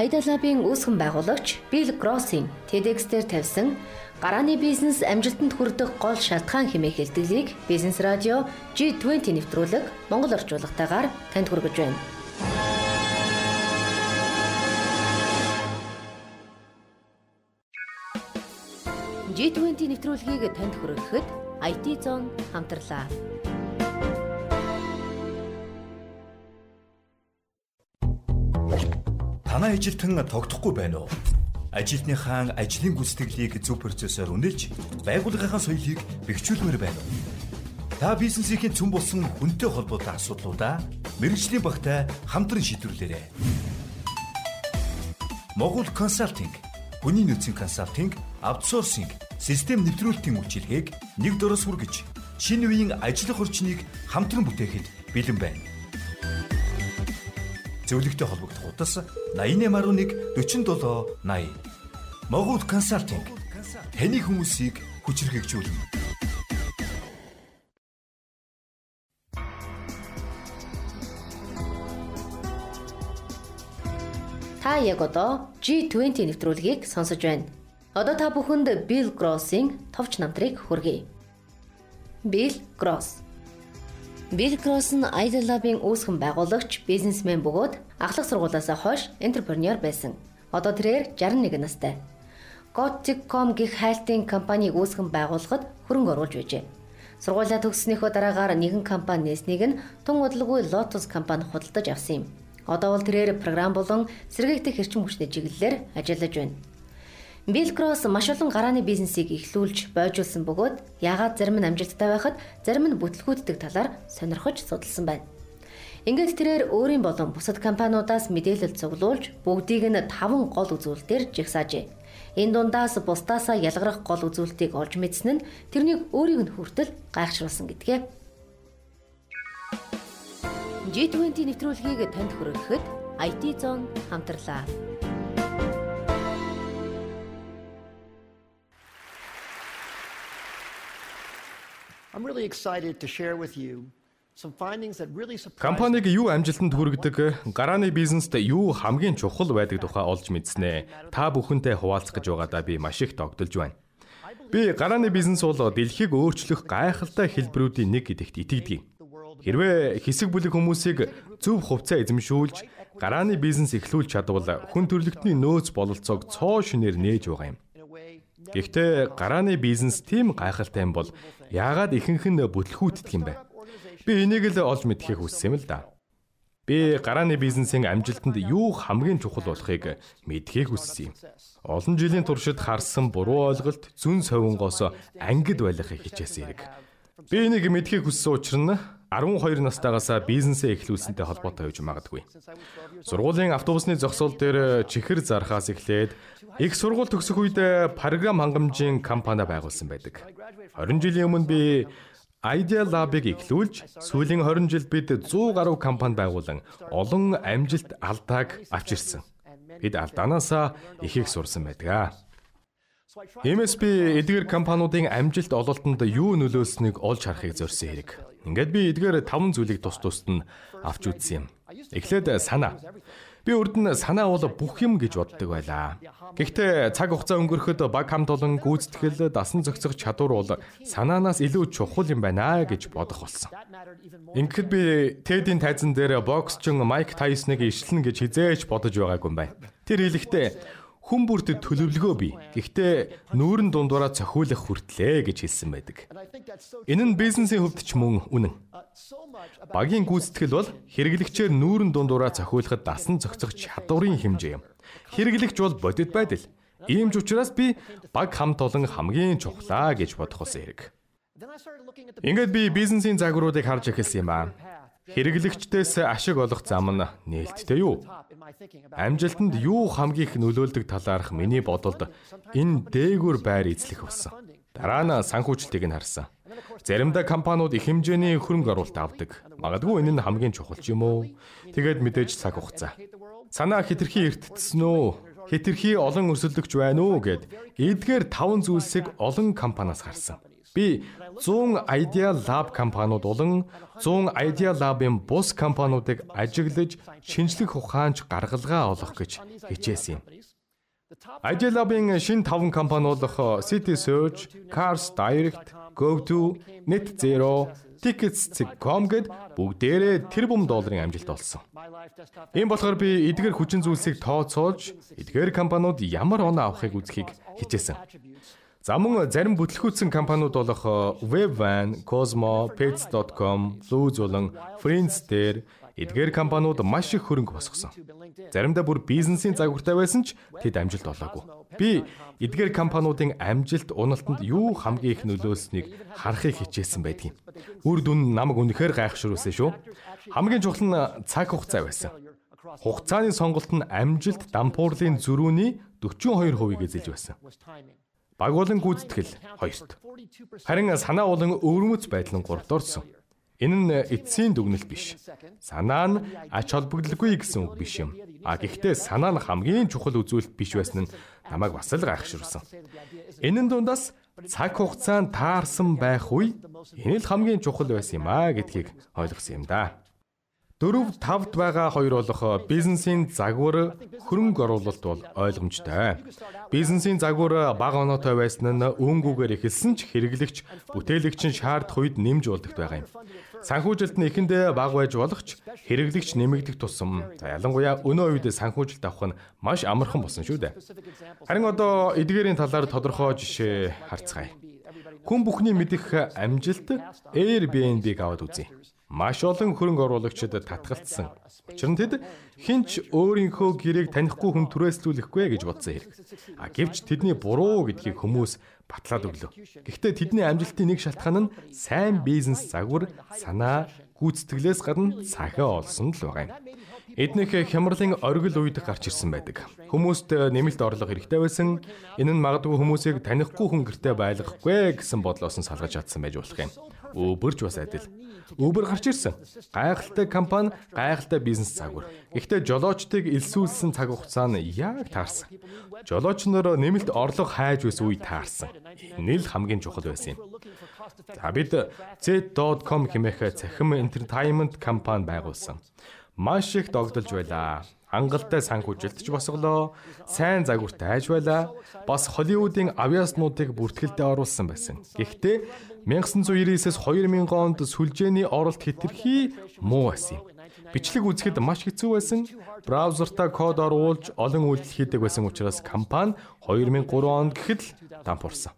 Айдалабын үүсгэн байгуулагч Bill Gross-ийн TEDx дээр тавьсан гарааны бизнес амжилтанд хүрэх гол шалтгаан хэмээх хэлтгэлийг Бизнес радио G20 нэвтрүүлэг Монгол орчуулгатаагаар танд хүргэж байна. G20 нэвтрүүлгийг танд хүргэхэд IT Zone хамтлаа. Танай ажилтан тогтохгүй байна уу? Ажилтныхаа ажлын гүйцэтгэлийг зөв процессор үнэлж, байгууллагын соёлыг бэхжүүлмээр байна уу? Та бизнесийн цөм болсон хүнтэй холбоотой асуудлуудаа мэрэгжлийн багтай хамтран шийдвэрлээрэй. Могул консалтинг, хүний нөөцийн консалтинг, аутсорсинг, систем нэвтрүүлэлтийн үйлчилгээг нэг дөрөс хүргэж, шинэ үеийн ажиллах орчныг хамтран бүтээхэд бэлэн байна зөвлөгтэй холбогдох утас 8811 47 80. Могууд консалтинг таны хүмүүсийг хүчрхэгжүүлнэ. Та яг одоо G20 нэвтрүүлгийг сонсож байна. Одоо та бүхэнд Bill Gross-ийн товч намтрыг хүргэе. Bill Gross Билл Кросс нь Idle Lab-ын үүсгэн байгуулагч, бизнесмен бөгөөд ахлах сургуулиасаа хойш энтерпренеур байсан. Одоо тэрээр 61 настай. Gothic.com гэх хайлтын компанийг үүсгэн байгуулахад хөрөнгө оруулж байжээ. Сургуулиа төгссөнийхөө дараагаар нэгэн компани нээснийг нь тун удалгүй Lotus компани худалдаж авсан юм. Одоо бол тэрээр програм болон сэргээгдэх эрчим хүчний чиглэлээр ажиллаж байна. Билл Кросс маш олон гарааны бизнесийг эхлүүлж бойжуулсан бөгөөд яагаад зарим нь амжилттай байхад зарим нь бүтлгүүддэг талаар сонирхож судалсан байна. Ингээд тэрээр өөрийн болон бусад компаниудаас мэдээлэл цуглуулж бүгдийг нь таван гол үзүүлэлтээр жигсаажээ. Энэ дундаас бусдаасаа ялгарах гол үзүүлэлтийг олж мэдсэн нь тэрнийг өөрийг нь хүртэл гайхшруулсан гэдгээ. G20 нэвтрүүлгийг танд хүргэхэд IT Zone хамтарлаа. Компаниг юу амжилтанд хүргэдэг, гарааны бизнест юу хамгийн чухал байдаг тухай олж мэдснэ. Та бүхэнтэй хуваалцах гэж байгаадаа би маш их догдолж байна. Би гарааны бизнес бол дэлхийг өөрчлөх гайхалтай хэлбэрүүдийн нэг гэдэгт итгэдэг. Хэрвээ хэсэг бүлэг хүмүүсийг зөв хувцас эзэмшүүлж гарааны бизнес эхлүүлж чадвал хүн төрөлхтний нөөц бололцоог цоо шинээр нээж байгаа юм. Гэхдээ гарааны бизнес тийм гайхалтай юм бол яагаад ихэнх нь бүтлгүүтдэг юм бэ? Би энийг л олж мэдхийг хүссэн юм л да. Би гарааны бизнесийн амжилтанд юу хамгийн чухал болохыг мэдхийг хүссэн юм. Олон жилийн туршид харсан буруу ойлголт зүн совингоос ангид байлгахыг хичээсэн хэрэг. Би энийг мэдхийг хүссэн учраас нь 12 настайгаас бизнесээ эхлүүлсэнтэй холбоотой байж магадгүй. Сургуулийн автобусны зогсоол дээр чихэр зархаас эхлээд их сургууль төгсөх үед програм хангамжийн компани байгуулсан байдаг. 20 жилийн өмнө би Idea Lab-ыг эхлүүлж сүүлийн 20 жилд бид 100 гаруй компани байгуулан олон амжилт алдааг авчирсан. Бид алдаанаасаа ихийг сурсан байдаг. MSP эдгээр компаниудын амжилт ололтонд юу нөлөөлснийг олж харахыг зорьсон хэрэг. Ингээд би эдгээр таван зүйлийг тус тусад нь авч үзсэн юм. Эхлээд санаа. Би урд нь санаа бол бүх юм гэж боддог байлаа. Гэхдээ цаг хугацаа өнгөрөхөд баг хамт олон гүйцэтгэл, дасан зохицох чадвар бол санаанаас илүү чухал юм байна гэж бодох болсон. Ингээд би TED-ийн тайзан дээр боксчин Майк Тайсныг ишлэн гэж хизээж бодож байгаагүй юм байна. Тэр хэлэхдээ хүн бүрт төлөвлөгөө бий. Гэхдээ нүүрэн дундуура цохиулах хүртлээ гэж хэлсэн байдаг. Энэ нь бизнесийн хувьд ч мөн үнэн. Багийн гүйцэтгэл бол хэрэглэгчээр нүүрэн дундуура цохиулахад дасан зохицох чадварын хэмжээ юм. Хэрэглэгч бол бодит байдал. Ийм ч учраас би баг хамт олон хамгийн чухлаа гэж бодох болсон хэрэг. Ингээд би бизнесийн загваруудыг харж эхэлсэн юм аа. Хэрэглэгчдээс ашиг олох зам нь нээлттэй юу? Амжилтанд юу хамгийн их нөлөөлдөг талаарх миний бодолд энэ дээгүр байр эзлэх болсон. Дараа нь санхүүжилтийг нь харсан. Заримдаа компаниуд их хэмжээний хөрөнгө оруулалт авдаг. Магадгүй энэ нь хамгийн чухал ч юм уу. Тэгээд мэдээж цаг хугацаа. Санаа хитрхи эртдсэн үү? Хитрхи олон өрсөлдөгч байна уу гэд эдгээр таван зүйлсийг олон компаниас харсан. Би 100 Idea Lab компаниуд болон 100 Idea Lab-ын бус компаниудыг ажиглаж шинжлэх ухаанч гаргалгаа олох гэж хичээсэн юм. Idea Lab-ын шинэ 5 компани болох City Search, Cars Direct, GoTo, Net Zero, Tickets.com гэд бүгдээрээ тэрбум долларын амжилт олсон. Ийм болохоор би эдгээр хүчин зүйлсийг тооцоолж, эдгээр компаниуд ямар оноо авахыг үзхийг хичээсэн. За мөн зарим бүтлгүүцсэн компаниуд болох Webvan, Cosmo, Pets.com, Luz болон Friends-дээр эдгээр компаниуд маш их хөрөнгө босгосон. Заримдаа бүр бизнесийн загвартай байсан ч тэд амжилт олоогүй. Би эдгээр компаниудын амжилт уналтанд юу хамгийн их нөлөөлснийг харахыг хичээсэн байдгийн. Үр дүн намайг үнэхээр гайхшруулсан шүү. Хамгийн чухал нь цаг хугацаа байсан. Хугацааны сонголт нь амжилт дампуурлын зөрүүний 42%-ийг эзэлж байсан. Баг болон гүйцэтгэл хоёрт. Харин санаа болон өвөрмөц байдал нь гуравт орсон. Энэ нь эцсийн дүгнэлт биш. Санаа нь ач холбогдолгүй гэсэн үг биш юм. А гэхдээ санаа нь хамгийн чухал үзүүлэлт биш байсан нь намайг бас л гайхшруулсан. Энэ нь дундаас цаг хугацаанд таарсан байх үе энэ л хамгийн чухал байсан юм а гэдгийг ойлгосон юм да. 4 5-д байгаа хоёр болох бизнесийн загвар хөрөнгө оруулалт бол ойлгомжтой. Бизнесийн загвар бага оноотой байсан нь үүнгүүгээр эхэлсэн ч хэрэглэгч, бүтээлэгч нь шаардах үед нэмж болдогт байгаа юм. Санхүүжилт нь эхэндээ бага байж болох ч хэрэглэгч нэмэгдэх тусам ялангуяа өнөө үед санхүүжилт авах нь маш амархан болсон шүү дээ. Харин одоо эдгээрийн талаар тодорхой жишээ харцгаая. Хүн бүхний мэдих амжилт Airbnb-г аваад үзье маш олон хөрөнгө оруулагчид татгалцсан. Учир нь тэд хинч өөрийнхөө гэрээг танихгүй хүн түрээслүүлэхгүй гэж бодсон хэрэг. А гэвч тэдний буруу гэдгийг хүмүүс батлаад өглөө. Гэхдээ тэдний амжилтын нэг шалтгаан нь сайн бизнес загвар, санаа, гүйцэтгэлээс гадна цахиа олсон л байгаа юм. Эднийх хямралын оргил үед гарч ирсэн байдаг. Хүмүүст нэмэлт орлого хэрэгтэй байсан. Энэ нь магадгүй хүмүүсийг танихгүй хүн гэртээ байлгахгүй гэсэн бодлоос нь салгаж чадсан байж болох юм. Өөбөрч бас адил. Uber гарч ирсэн. Гайхалтай компани, гайхалтай бизнес загвар. Гэхдээ жолоочдыг элсүүлсэн цаг хугацаа нь яг таарсан. Жолооч нар нэмэлт орлого хайж байсан үе таарсан. Энэ л хамгийн чухал байсан юм. За бид Z.com хэмээх цахим entertainment компани байгуулсан. Маш их догдолж байлаа хангалттай санхүүжилт ч босголоо, сайн загвартай айж байлаа. Бас Холливуудын авиаснуудыг бүртгэлдээ оруулсан байсан. Гэхдээ 1999-с 2000 онд сүлжээний оролт хэтэрхий муу байсан юм. Бичлэг үзэхэд маш хэцүү байсан. Браузертаа код оруулж олон үйлдэл хийдэг байсан учраас компани 2003 онд гэхэд дампуурсан.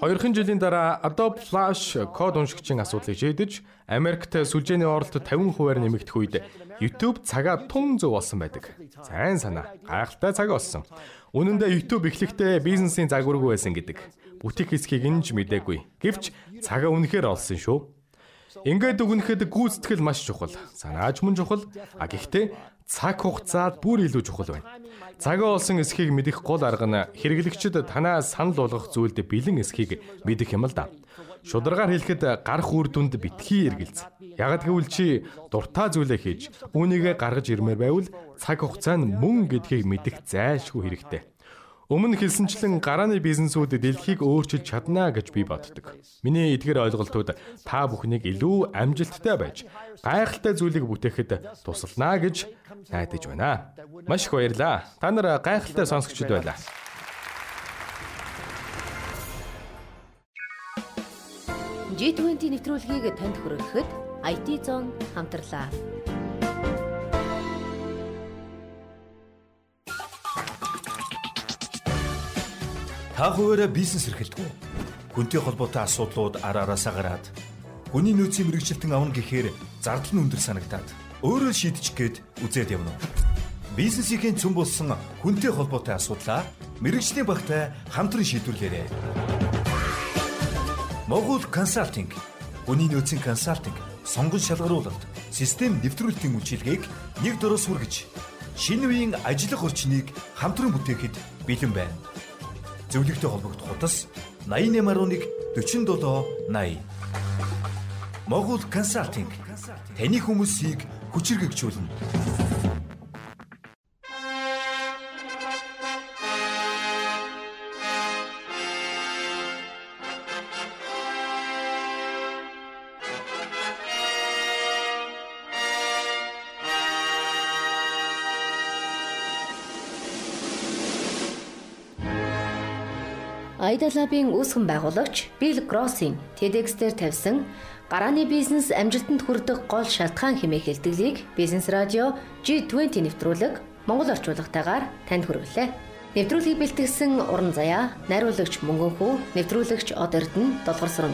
Хоёрхан жилийн дараа Adobe Flash код уншигчийн асуудлыг шийдэж Америкт сүлжээний оролт 50%-аар нэмэгдэх үед YouTube цагаа тун зөв болсон байдаг. Сайн санаа. Гайхалтай цаг болсон. Үнэн дээр YouTube эхлэхдээ бизнесийн загваргүй байсан гэдэг бүтих хэсгийг нь ч мдээгүй. Гэвч цагаа үнэхээр олсон шүү. Ингээд өгнөхэд гүйцэтгэл маш чухал. Санааж мөн чухал. А гэхдээ цаг хугацаад бүр илүү чухал байна. Цагаа олсон эсхийг мэдэх гол арга нь хэрэглэгчид танаа санал болгох зүйлд бэлэн эсхийг мэдэх юм л да. Шударгаар хэлэхэд гарах үр дүнд битгий эргэлз. Ягд гэвэл чи дуртай зүйлээ хийж үүнийгээ гаргаж ирмээр байвал цаг хугацаа нь мөн гэдгийг мэдэх зайлшгүй хэрэгтэй. Өмнө хэлсэнчлэн гарааны бизнесүүд дэлхийг өөрчилж чадна гэж би боддог. Миний эдгээр ойлголтууд та бүхнийг илүү амжилттай байж гайхалтай зүйлийг бүтээхэд туслана гэж найдаж байна. Маш их баярлалаа. Та нар гайхалтай сонсогчд байлаа. G20 нэвтрүүлгийг танд хүргэхэд IT Zone хамтлаа. Та хуваараа бизнес эрхэлдэг үү? Хүнтэй холбоотой асуудлууд ар араасаа гараад хүний нөөцийн мэрэгчлэлтэн авна гэхээр зардал нь өндөр санагтаад өөрөө шийдчих гээд үзээд явна уу? Бизнесийн цөм болсон хүнтэй холбоотой асуудлаа мэрэгжлийн багтай хамтран шийдвэрлээрэй. Могул консалтинг хүний нөөцийн консалтинг, сонгон шалгаруулалт, систем нэвтрүүлэлтийн үйлчилгээг нэг дөрөс хүргэж шинэ үеийн ажиллах орчныг хамтран бүтээхэд бэлэн байна зөвлөгтэй холбогдох хутас 8811 47 80. Могул консалтинг таны хүмүүсийг хүчирхэгжүүлнэ. Aida Lab-ийн үүсгэн байгуулагч Bill Gross-ийн TEDx дээр тавьсан гарааны бизнес амжилтанд хүрэх гол шалтгаан хэмээх хэлтгэлийг Бизнес радио G20 нэвтрүүлэг Монгол орчуулгатайгаар танд хүргэлээ. Нэвтрүүлгийг бэлтгэсэн уран заяа, найруулагч Мөнгөнхүү, нэвтрүүлэгч Од Эрдэнэ, Долгорсрон